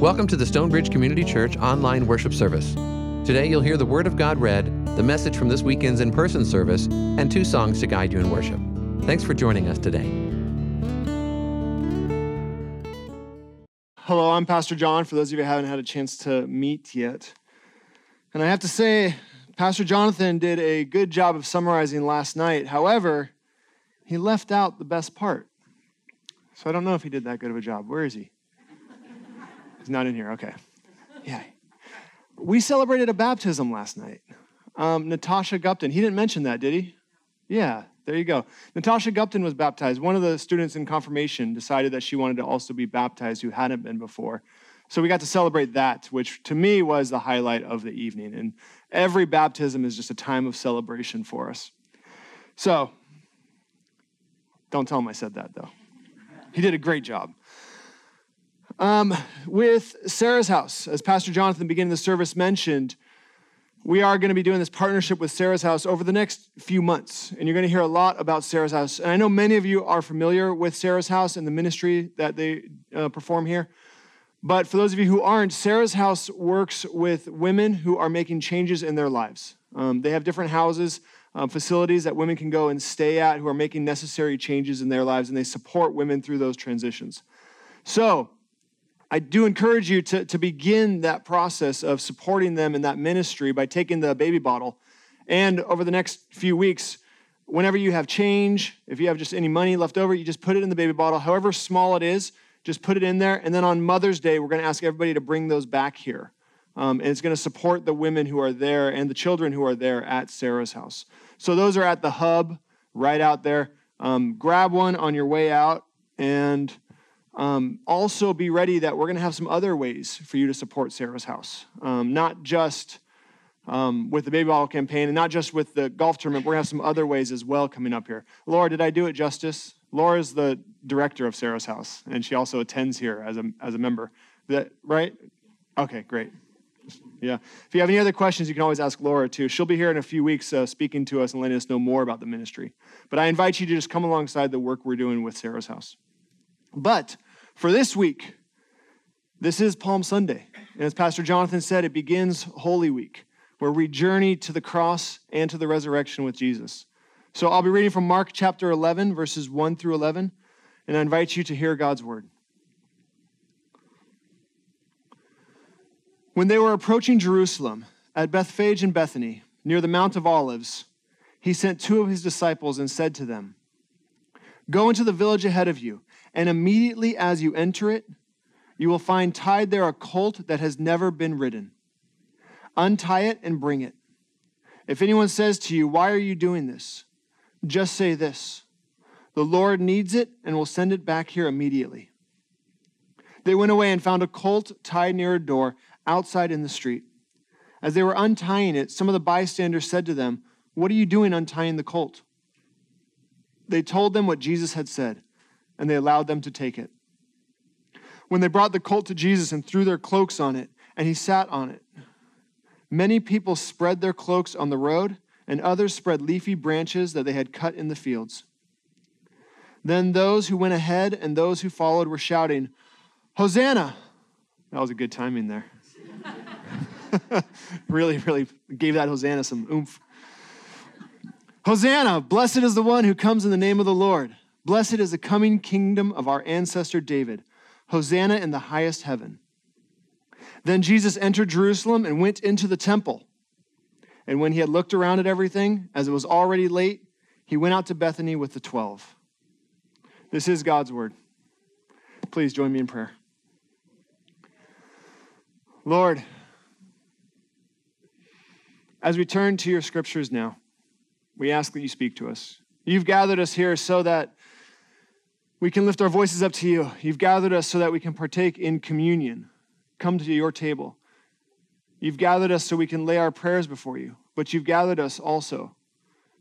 Welcome to the Stonebridge Community Church online worship service. Today you'll hear the Word of God read, the message from this weekend's in person service, and two songs to guide you in worship. Thanks for joining us today. Hello, I'm Pastor Jon, for those of you who haven't had a chance to meet yet. And I have to say, Pastor Jonathan did a good job of summarizing last night. However, he left out the best part. So I don't know if he did that good of a job. Where is he? He's not in here. Okay. Yeah. We celebrated a baptism last night. Um, Natasha Gupton. He didn't mention that, did he? Yeah, there you go. Natasha Gupton was baptized. One of the students in confirmation decided that she wanted to also be baptized who hadn't been before. So we got to celebrate that, which to me was the highlight of the evening. And every baptism is just a time of celebration for us. So, don't tell him I said that, though. He did a great job. Um, with Sarah's House, as Pastor Jonathan beginning the service mentioned, we are going to be doing this partnership with Sarah's House over the next few months. And you're going to hear a lot about Sarah's House. And I know many of you are familiar with Sarah's House and the ministry that they uh, perform here. But for those of you who aren't, Sarah's House works with women who are making changes in their lives. Um, they have different houses, um, facilities that women can go and stay at who are making necessary changes in their lives, and they support women through those transitions. So, I do encourage you to, to begin that process of supporting them in that ministry by taking the baby bottle. And over the next few weeks, whenever you have change, if you have just any money left over, you just put it in the baby bottle, however small it is, just put it in there. And then on Mother's Day, we're going to ask everybody to bring those back here. Um, and it's going to support the women who are there and the children who are there at Sarah's house. So those are at the hub right out there. Um, grab one on your way out and um, also, be ready that we're going to have some other ways for you to support Sarah's House. Um, not just um, with the Baby Bottle campaign and not just with the golf tournament, we're going to have some other ways as well coming up here. Laura, did I do it justice? Laura is the director of Sarah's House, and she also attends here as a, as a member. That right? Okay, great. Yeah. If you have any other questions, you can always ask Laura too. She'll be here in a few weeks uh, speaking to us and letting us know more about the ministry. But I invite you to just come alongside the work we're doing with Sarah's House. But for this week, this is Palm Sunday. And as Pastor Jonathan said, it begins Holy Week, where we journey to the cross and to the resurrection with Jesus. So I'll be reading from Mark chapter 11, verses 1 through 11, and I invite you to hear God's word. When they were approaching Jerusalem, at Bethphage and Bethany, near the Mount of Olives, he sent two of his disciples and said to them, Go into the village ahead of you and immediately as you enter it, you will find tied there a colt that has never been ridden. Untie it and bring it. If anyone says to you, Why are you doing this? just say this The Lord needs it and will send it back here immediately. They went away and found a colt tied near a door outside in the street. As they were untying it, some of the bystanders said to them, What are you doing untying the colt? They told them what Jesus had said and they allowed them to take it. When they brought the colt to Jesus and threw their cloaks on it, and he sat on it, many people spread their cloaks on the road, and others spread leafy branches that they had cut in the fields. Then those who went ahead and those who followed were shouting, Hosanna! That was a good timing there. really, really gave that Hosanna some oomph. Hosanna! Blessed is the one who comes in the name of the Lord. Blessed is the coming kingdom of our ancestor David. Hosanna in the highest heaven. Then Jesus entered Jerusalem and went into the temple. And when he had looked around at everything, as it was already late, he went out to Bethany with the twelve. This is God's word. Please join me in prayer. Lord, as we turn to your scriptures now, we ask that you speak to us. You've gathered us here so that we can lift our voices up to you. You've gathered us so that we can partake in communion, come to your table. You've gathered us so we can lay our prayers before you, but you've gathered us also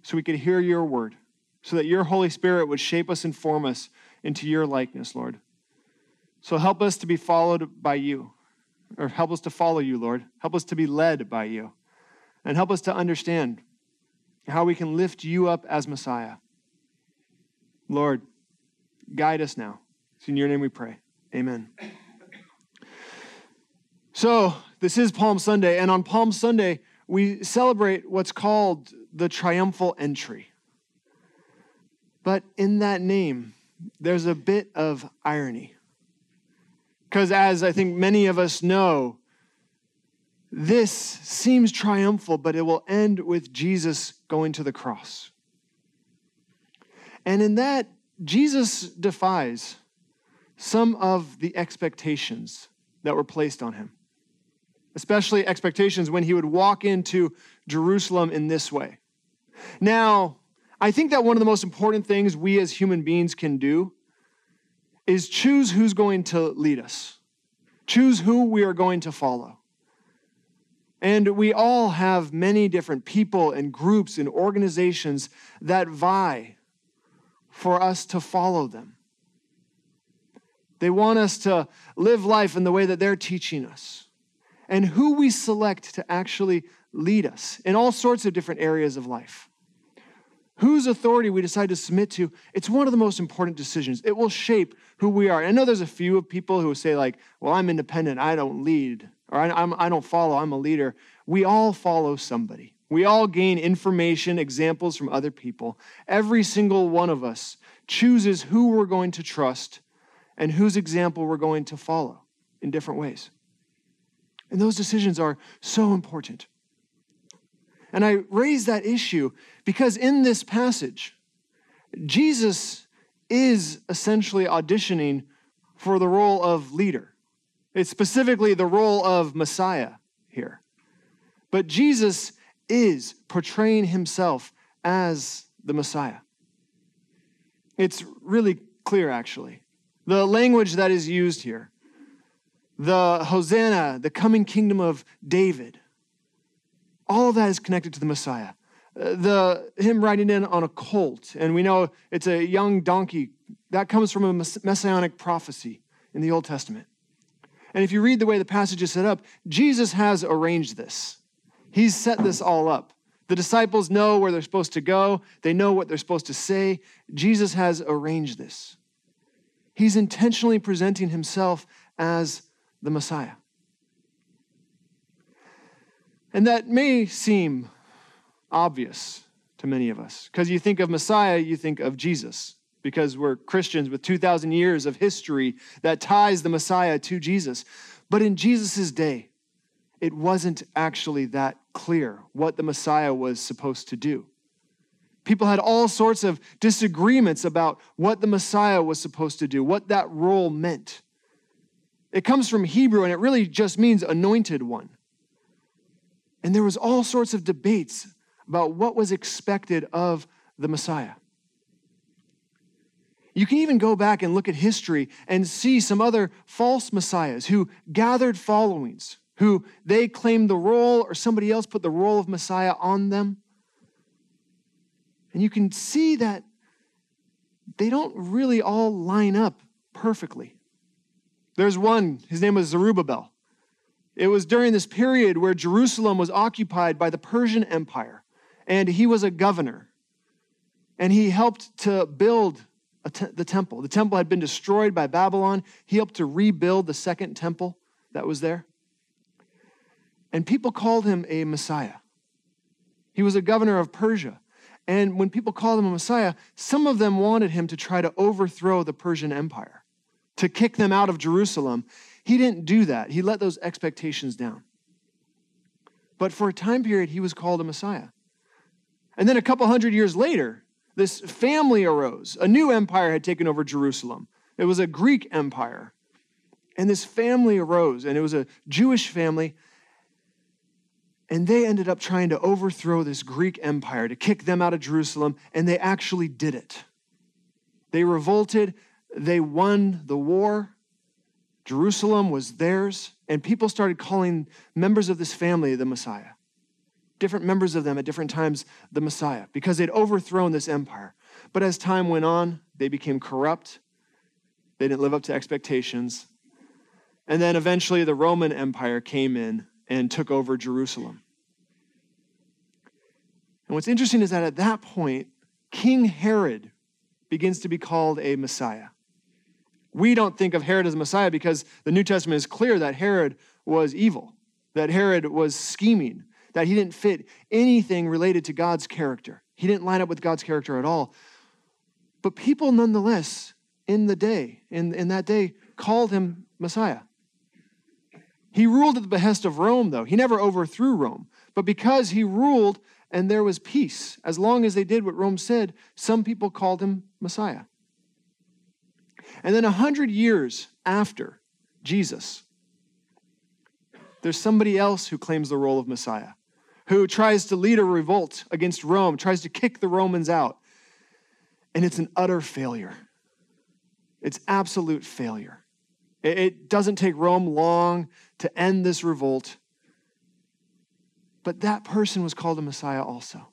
so we could hear your word, so that your Holy Spirit would shape us and form us into your likeness, Lord. So help us to be followed by you, or help us to follow you, Lord. Help us to be led by you, and help us to understand how we can lift you up as Messiah. Lord, Guide us now. It's in your name we pray. Amen. So, this is Palm Sunday, and on Palm Sunday, we celebrate what's called the triumphal entry. But in that name, there's a bit of irony. Because, as I think many of us know, this seems triumphal, but it will end with Jesus going to the cross. And in that, Jesus defies some of the expectations that were placed on him, especially expectations when he would walk into Jerusalem in this way. Now, I think that one of the most important things we as human beings can do is choose who's going to lead us, choose who we are going to follow. And we all have many different people and groups and organizations that vie for us to follow them. They want us to live life in the way that they're teaching us. And who we select to actually lead us in all sorts of different areas of life. Whose authority we decide to submit to, it's one of the most important decisions. It will shape who we are. I know there's a few of people who say, like, well, I'm independent, I don't lead, or I, I'm, I don't follow, I'm a leader. We all follow somebody. We all gain information, examples from other people. Every single one of us chooses who we're going to trust and whose example we're going to follow in different ways. And those decisions are so important. And I raise that issue because in this passage, Jesus is essentially auditioning for the role of leader. It's specifically the role of Messiah here. But Jesus is portraying himself as the Messiah. It's really clear, actually. The language that is used here, the Hosanna, the coming kingdom of David, all of that is connected to the Messiah. Uh, the him riding in on a colt, and we know it's a young donkey, that comes from a messianic prophecy in the Old Testament. And if you read the way the passage is set up, Jesus has arranged this. He's set this all up. The disciples know where they're supposed to go, they know what they're supposed to say. Jesus has arranged this. He's intentionally presenting himself as the Messiah. And that may seem obvious to many of us because you think of Messiah, you think of Jesus because we're Christians with 2,000 years of history that ties the Messiah to Jesus. But in Jesus' day, it wasn't actually that clear what the Messiah was supposed to do. People had all sorts of disagreements about what the Messiah was supposed to do, what that role meant. It comes from Hebrew and it really just means anointed one. And there was all sorts of debates about what was expected of the Messiah. You can even go back and look at history and see some other false messiahs who gathered followings, who they claimed the role or somebody else put the role of Messiah on them. And you can see that they don't really all line up perfectly. There's one, his name was Zerubbabel. It was during this period where Jerusalem was occupied by the Persian Empire, and he was a governor. And he helped to build the temple. The temple had been destroyed by Babylon. He helped to rebuild the second temple that was there. And people called him a Messiah. He was a governor of Persia. And when people called him a Messiah, some of them wanted him to try to overthrow the Persian Empire, to kick them out of Jerusalem. He didn't do that, he let those expectations down. But for a time period, he was called a Messiah. And then a couple hundred years later, this family arose. A new empire had taken over Jerusalem. It was a Greek empire. And this family arose, and it was a Jewish family and they ended up trying to overthrow this Greek empire, to kick them out of Jerusalem, and they actually did it. They revolted, they won the war. Jerusalem was theirs, and people started calling members of this family the Messiah. Different members of them at different times the Messiah, because they'd overthrown this empire. But as time went on, they became corrupt. They didn't live up to expectations. And then eventually the Roman Empire came in and took over Jerusalem. And what's interesting is that at that point, King Herod begins to be called a Messiah. We don't think of Herod as a Messiah because the New Testament is clear that Herod was evil, that Herod was scheming, that he didn't fit anything related to God's character. He didn't line up with God's character at all. But people nonetheless in the day, in, in that day, called him Messiah. He ruled at the behest of Rome, though. He never overthrew Rome. But because he ruled and there was peace, as long as they did what Rome said, some people called him Messiah. And then a hundred years after Jesus, there's somebody else who claims the role of Messiah, who tries to lead a revolt against Rome, tries to kick the Romans out. And it's an utter failure. It's absolute failure. It doesn't take Rome long to end this revolt. But that person was called a Messiah also.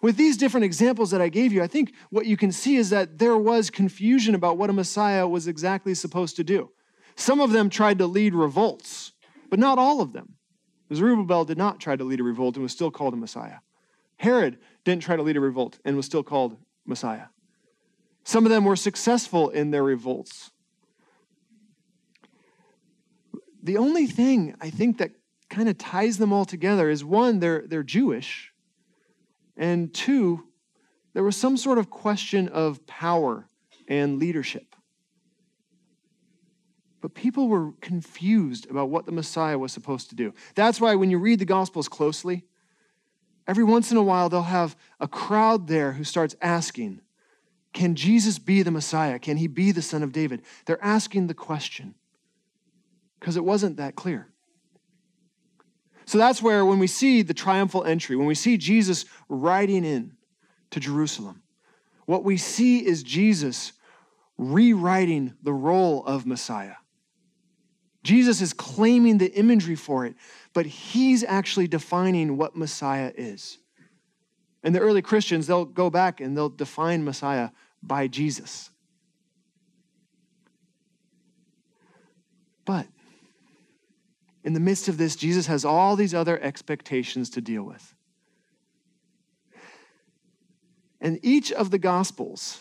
With these different examples that I gave you, I think what you can see is that there was confusion about what a Messiah was exactly supposed to do. Some of them tried to lead revolts, but not all of them. Zerubbabel did not try to lead a revolt and was still called a Messiah. Herod didn't try to lead a revolt and was still called Messiah. Some of them were successful in their revolts. The only thing I think that kind of ties them all together is one, they're, they're Jewish, and two, there was some sort of question of power and leadership. But people were confused about what the Messiah was supposed to do. That's why when you read the Gospels closely, every once in a while they'll have a crowd there who starts asking, Can Jesus be the Messiah? Can he be the Son of David? They're asking the question because it wasn't that clear. So that's where, when we see the triumphal entry, when we see Jesus riding in to Jerusalem, what we see is Jesus rewriting the role of Messiah. Jesus is claiming the imagery for it, but he's actually defining what Messiah is. And the early Christians, they'll go back and they'll define Messiah by Jesus. But in the midst of this, Jesus has all these other expectations to deal with. And each of the Gospels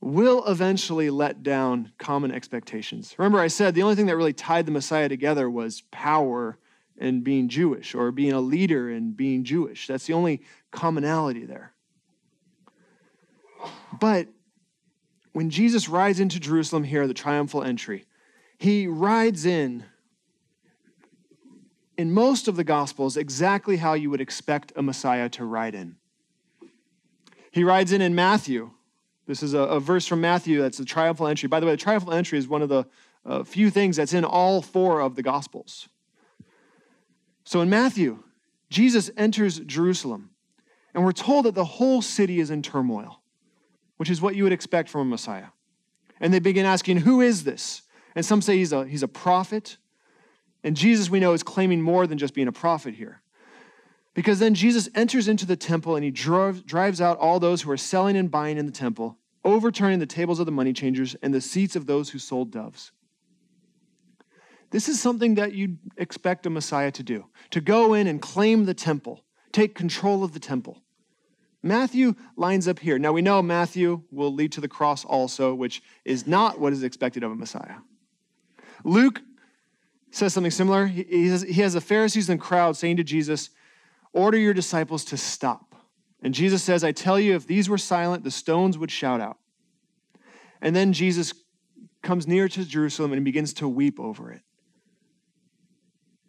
will eventually let down common expectations. Remember, I said the only thing that really tied the Messiah together was power and being Jewish, or being a leader and being Jewish. That's the only commonality there. But when Jesus rides into Jerusalem here, the triumphal entry, he rides in in most of the Gospels exactly how you would expect a Messiah to ride in. He rides in in Matthew. This is a, a verse from Matthew that's a triumphal entry. By the way, the triumphal entry is one of the uh, few things that's in all four of the Gospels. So in Matthew, Jesus enters Jerusalem, and we're told that the whole city is in turmoil, which is what you would expect from a Messiah. And they begin asking, Who is this? And some say he's a, he's a prophet. And Jesus, we know, is claiming more than just being a prophet here. Because then Jesus enters into the temple and he drove, drives out all those who are selling and buying in the temple, overturning the tables of the money changers and the seats of those who sold doves. This is something that you'd expect a Messiah to do to go in and claim the temple, take control of the temple. Matthew lines up here. Now we know Matthew will lead to the cross also, which is not what is expected of a Messiah. Luke says something similar. He has, he has the Pharisees and crowd saying to Jesus, Order your disciples to stop. And Jesus says, I tell you, if these were silent, the stones would shout out. And then Jesus comes near to Jerusalem and begins to weep over it.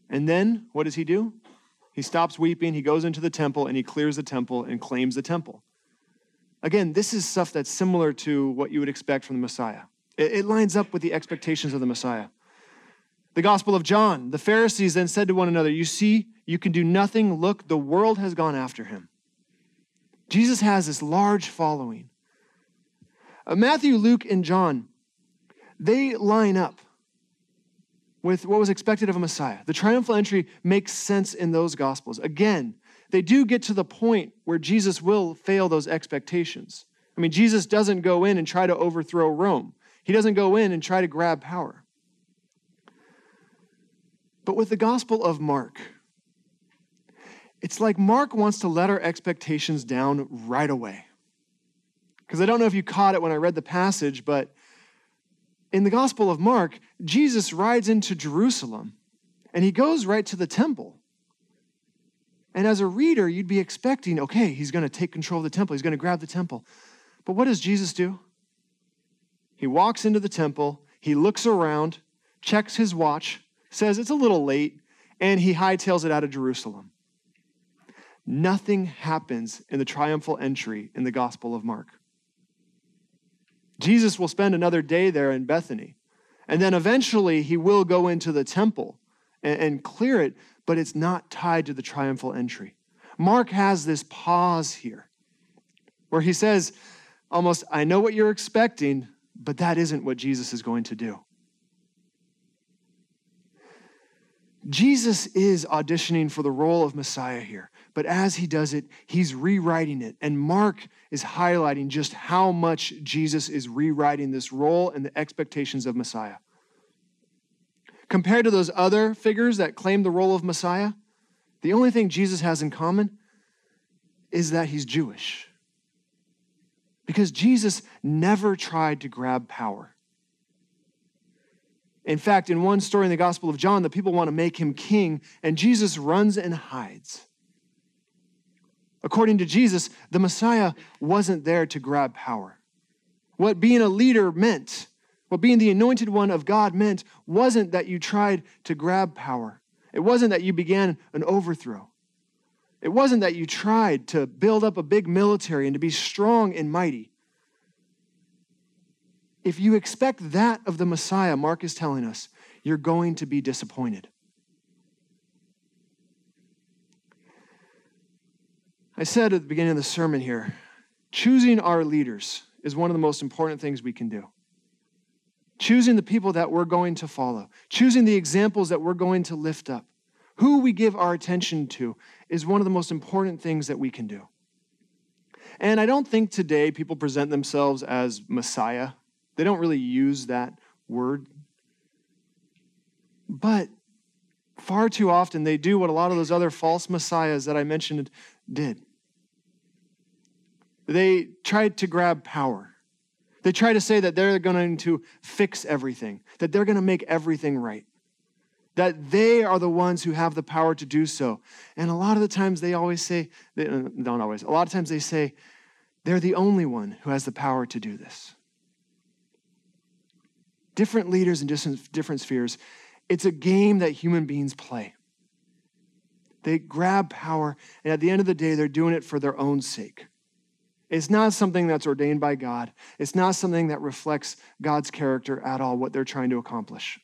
And then what does he do? He stops weeping, he goes into the temple, and he clears the temple and claims the temple. Again, this is stuff that's similar to what you would expect from the Messiah. It lines up with the expectations of the Messiah. The Gospel of John, the Pharisees then said to one another, You see, you can do nothing. Look, the world has gone after him. Jesus has this large following. Uh, Matthew, Luke, and John, they line up with what was expected of a Messiah. The triumphal entry makes sense in those Gospels. Again, they do get to the point where Jesus will fail those expectations. I mean, Jesus doesn't go in and try to overthrow Rome, he doesn't go in and try to grab power. But with the Gospel of Mark, it's like Mark wants to let our expectations down right away. Because I don't know if you caught it when I read the passage, but in the Gospel of Mark, Jesus rides into Jerusalem and he goes right to the temple. And as a reader, you'd be expecting, okay, he's going to take control of the temple, he's going to grab the temple. But what does Jesus do? He walks into the temple, he looks around, checks his watch, says it's a little late, and he hightails it out of Jerusalem. Nothing happens in the triumphal entry in the Gospel of Mark. Jesus will spend another day there in Bethany. And then eventually he will go into the temple and, and, clear it, but it's not tied to the triumphal entry. Mark has this pause here where he says, almost, I know what you're expecting, but that isn't what Jesus is going to do. Jesus is auditioning for the role of Messiah here. But as he does it, he's rewriting it. And Mark is highlighting just how much Jesus is rewriting this role and the expectations of Messiah. Compared to those other figures that claim the role of Messiah, the only thing Jesus has in common is that he's Jewish. Because Jesus never tried to grab power. In fact, in one story in the Gospel of John, the people want to make him king, and Jesus runs and hides. According to Jesus, the Messiah wasn't there to grab power. What being a leader meant, what being the anointed one of God meant, wasn't that you tried to grab power. It wasn't that you began an overthrow. It wasn't that you tried to build up a big military and to be strong and mighty. If you expect that of the Messiah, Mark is telling us, you're going to be disappointed. I said at the beginning of the sermon here choosing our leaders is one of the most important things we can do. Choosing the people that we're going to follow, choosing the examples that we're going to lift up, who we give our attention to is one of the most important things that we can do. And I don't think today people present themselves as Messiah. They don't really use that word. But far too often they do what a lot of those other false messiahs that I mentioned did. They tried to grab power. They try to say that they're going to fix everything, that they're going to make everything right, that they are the ones who have the power to do so. And a lot of the times they always say, they uh, don't always, a lot of times they say, they're the only one who has the power to do this. Different leaders in different, spheres, it's a game that human beings play. They grab power, and at the end of the day, they're doing it for their own sake. It's not something that's ordained by God. It's not something that reflects God's character at all, what they're trying to accomplish.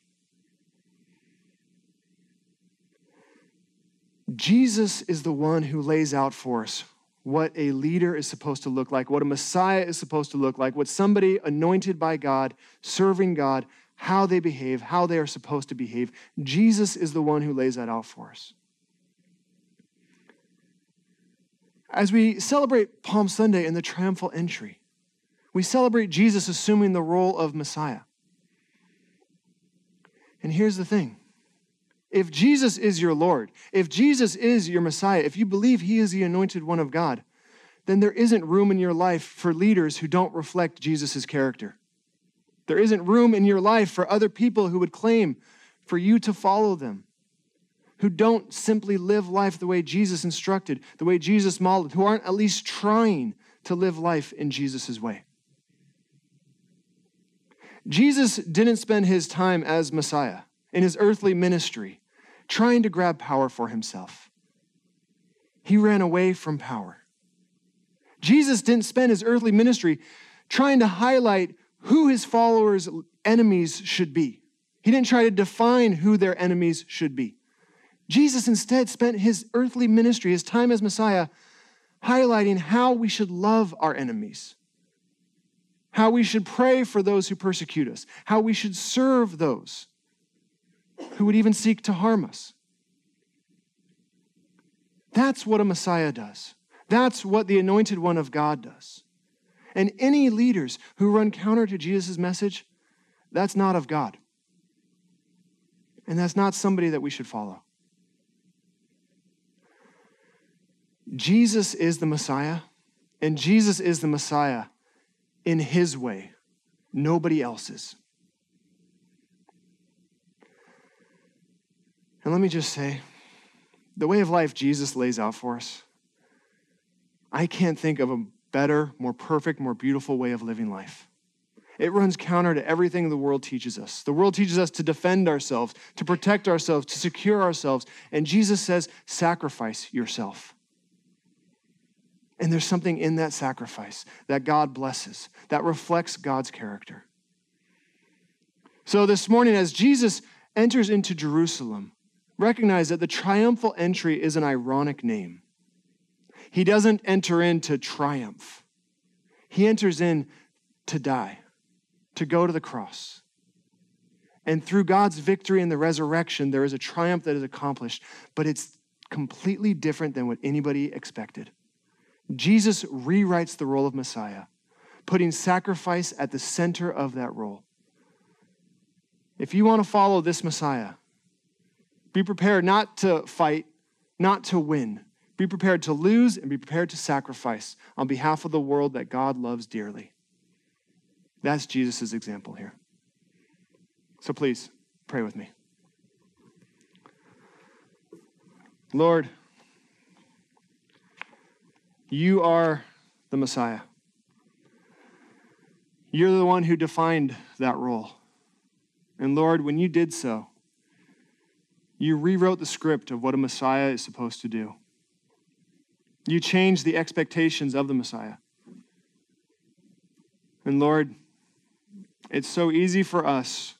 Jesus is the one who lays out for us what a leader is supposed to look like, what a Messiah is supposed to look like, what somebody anointed by God, serving God, how they behave, how they are supposed to behave. Jesus is the one who lays that out for us. As we celebrate Palm Sunday and the triumphal entry, we celebrate Jesus assuming the role of Messiah. And here's the thing if Jesus is your Lord, if Jesus is your Messiah, if you believe he is the anointed one of God, then there isn't room in your life for leaders who don't reflect Jesus' character. There isn't room in your life for other people who would claim for you to follow them who don't simply live life the way Jesus instructed, the way Jesus modeled, who aren't at least trying to live life in Jesus' way. Jesus didn't spend his time as Messiah in his earthly ministry trying to grab power for himself. He ran away from power. Jesus didn't spend his earthly ministry trying to highlight who his followers' enemies should be. He didn't try to define who their enemies should be. Jesus instead spent his earthly ministry, his time as Messiah, highlighting how we should love our enemies, how we should pray for those who persecute us, how we should serve those who would even seek to harm us. That's what a Messiah does. That's what the anointed one of God does. And any leaders who run counter to Jesus' message, that's not of God. And that's not somebody that we should follow. Jesus is the Messiah, and Jesus is the Messiah in his way, nobody else's. And let me just say the way of life Jesus lays out for us, I can't think of a better, more perfect, more beautiful way of living life. It runs counter to everything the world teaches us. The world teaches us to defend ourselves, to protect ourselves, to secure ourselves. And Jesus says, sacrifice yourself. And there's something in that sacrifice that God blesses, that reflects God's character. So this morning, as Jesus enters into Jerusalem, recognize that the triumphal entry is an ironic name. He doesn't enter in to triumph, he enters in to die, to go to the cross. And through God's victory and the resurrection, there is a triumph that is accomplished, but it's completely different than what anybody expected. Jesus rewrites the role of Messiah, putting sacrifice at the center of that role. If you want to follow this Messiah, be prepared not to fight, not to win. Be prepared to lose and be prepared to sacrifice on behalf of the world that God loves dearly. That's Jesus' example here. So please, pray with me. Lord, you are the Messiah. You're the one who defined that role. And Lord, when you did so, you rewrote the script of what a Messiah is supposed to do. You changed the expectations of the Messiah. And Lord, it's so easy for us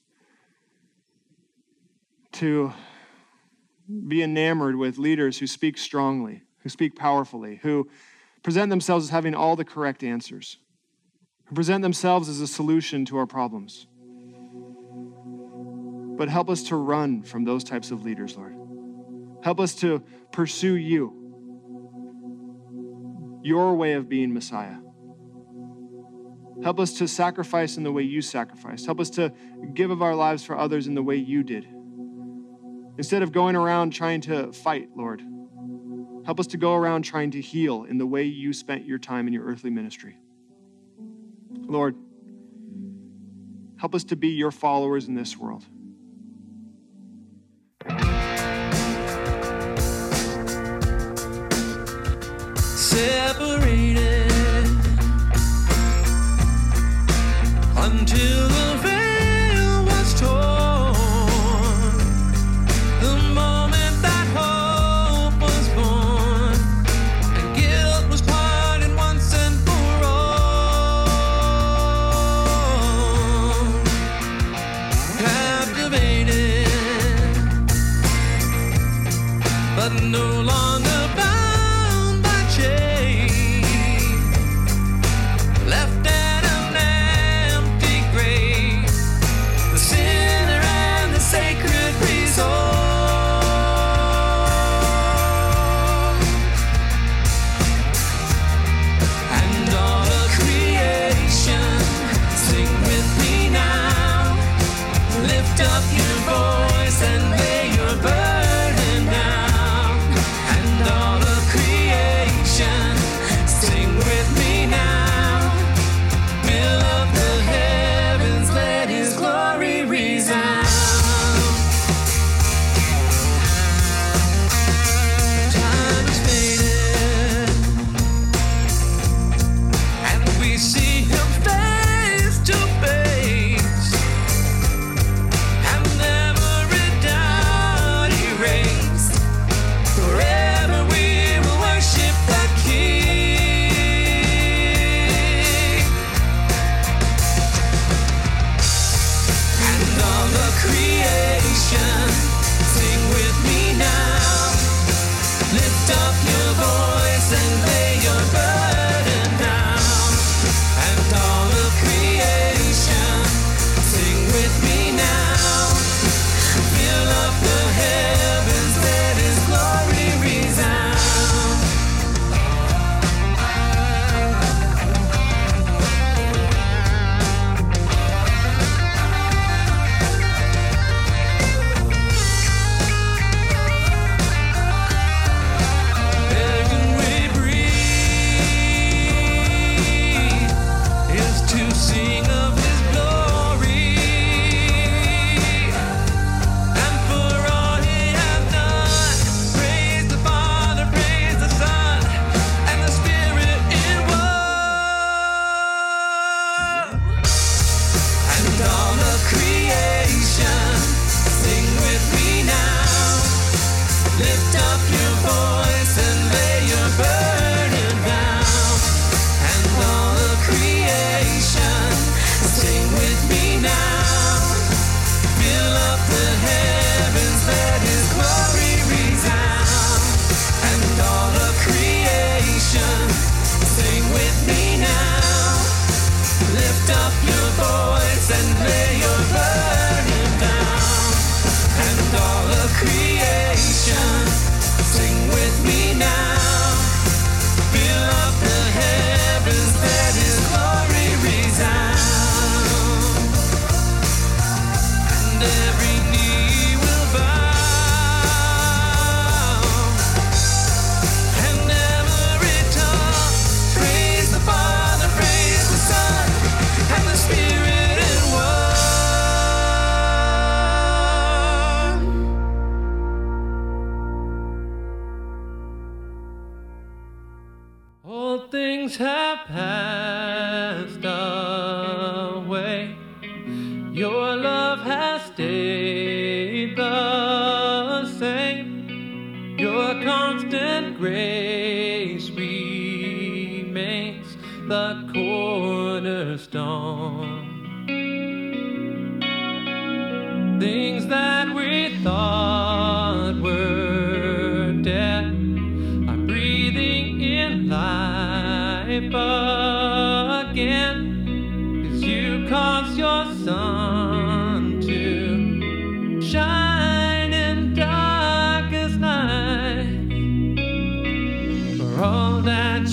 to be enamored with leaders who speak strongly, who speak powerfully, who present themselves as having all the correct answers, who present themselves as a solution to our problems. But help us to run from those types of leaders, Lord. Help us to pursue you, your way of being Messiah. Help us to sacrifice in the way you sacrificed. Help us to give of our lives for others in the way you did. Instead of going around trying to fight, Lord, help us to go around trying to heal in the way you spent your time in your earthly ministry. Lord, help us to be your followers in this world. Separated until the veil was torn. The moment that hope was born and guilt was parted once and for all. Captivated, but no longer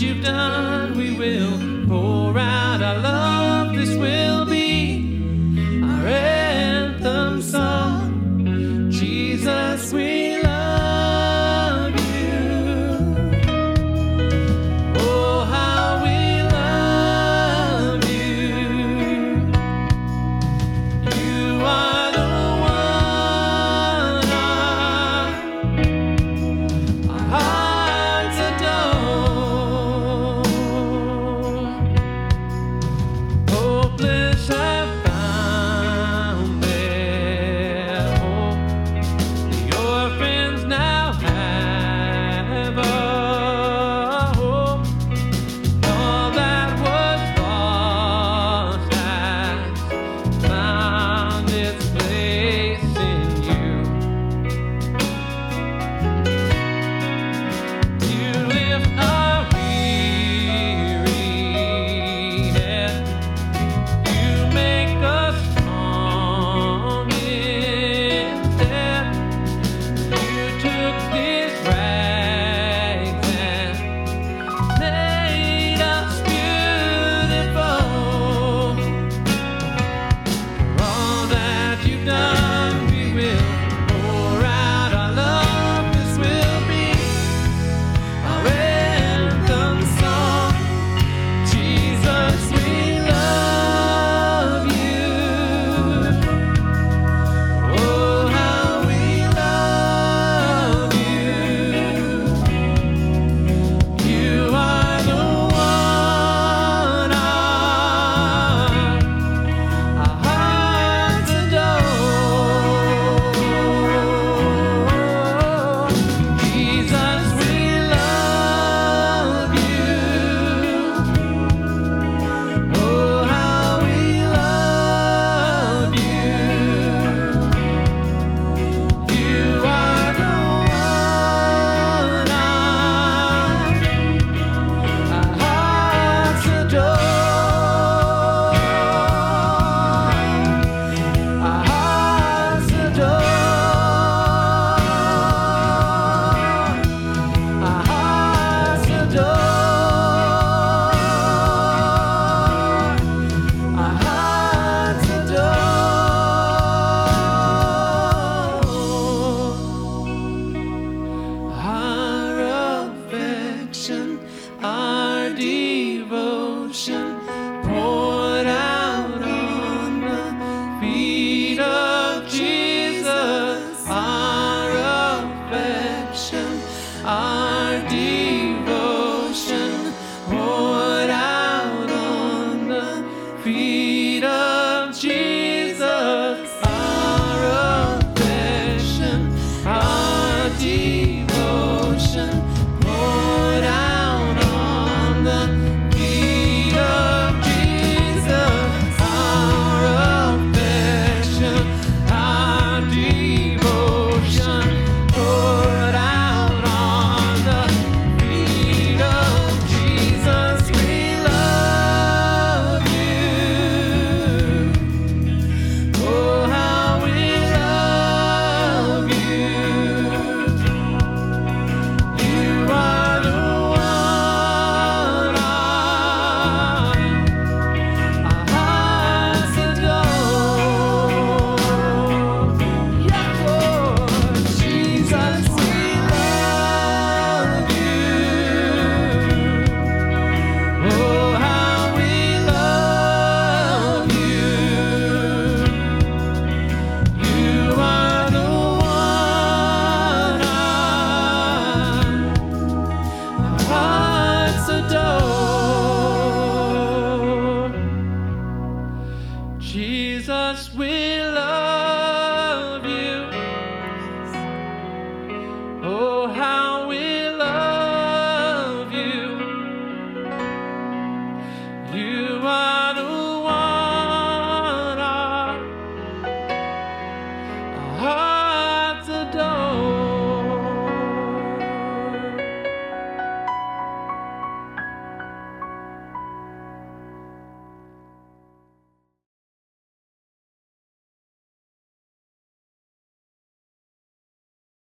you've done, we will pour out our love.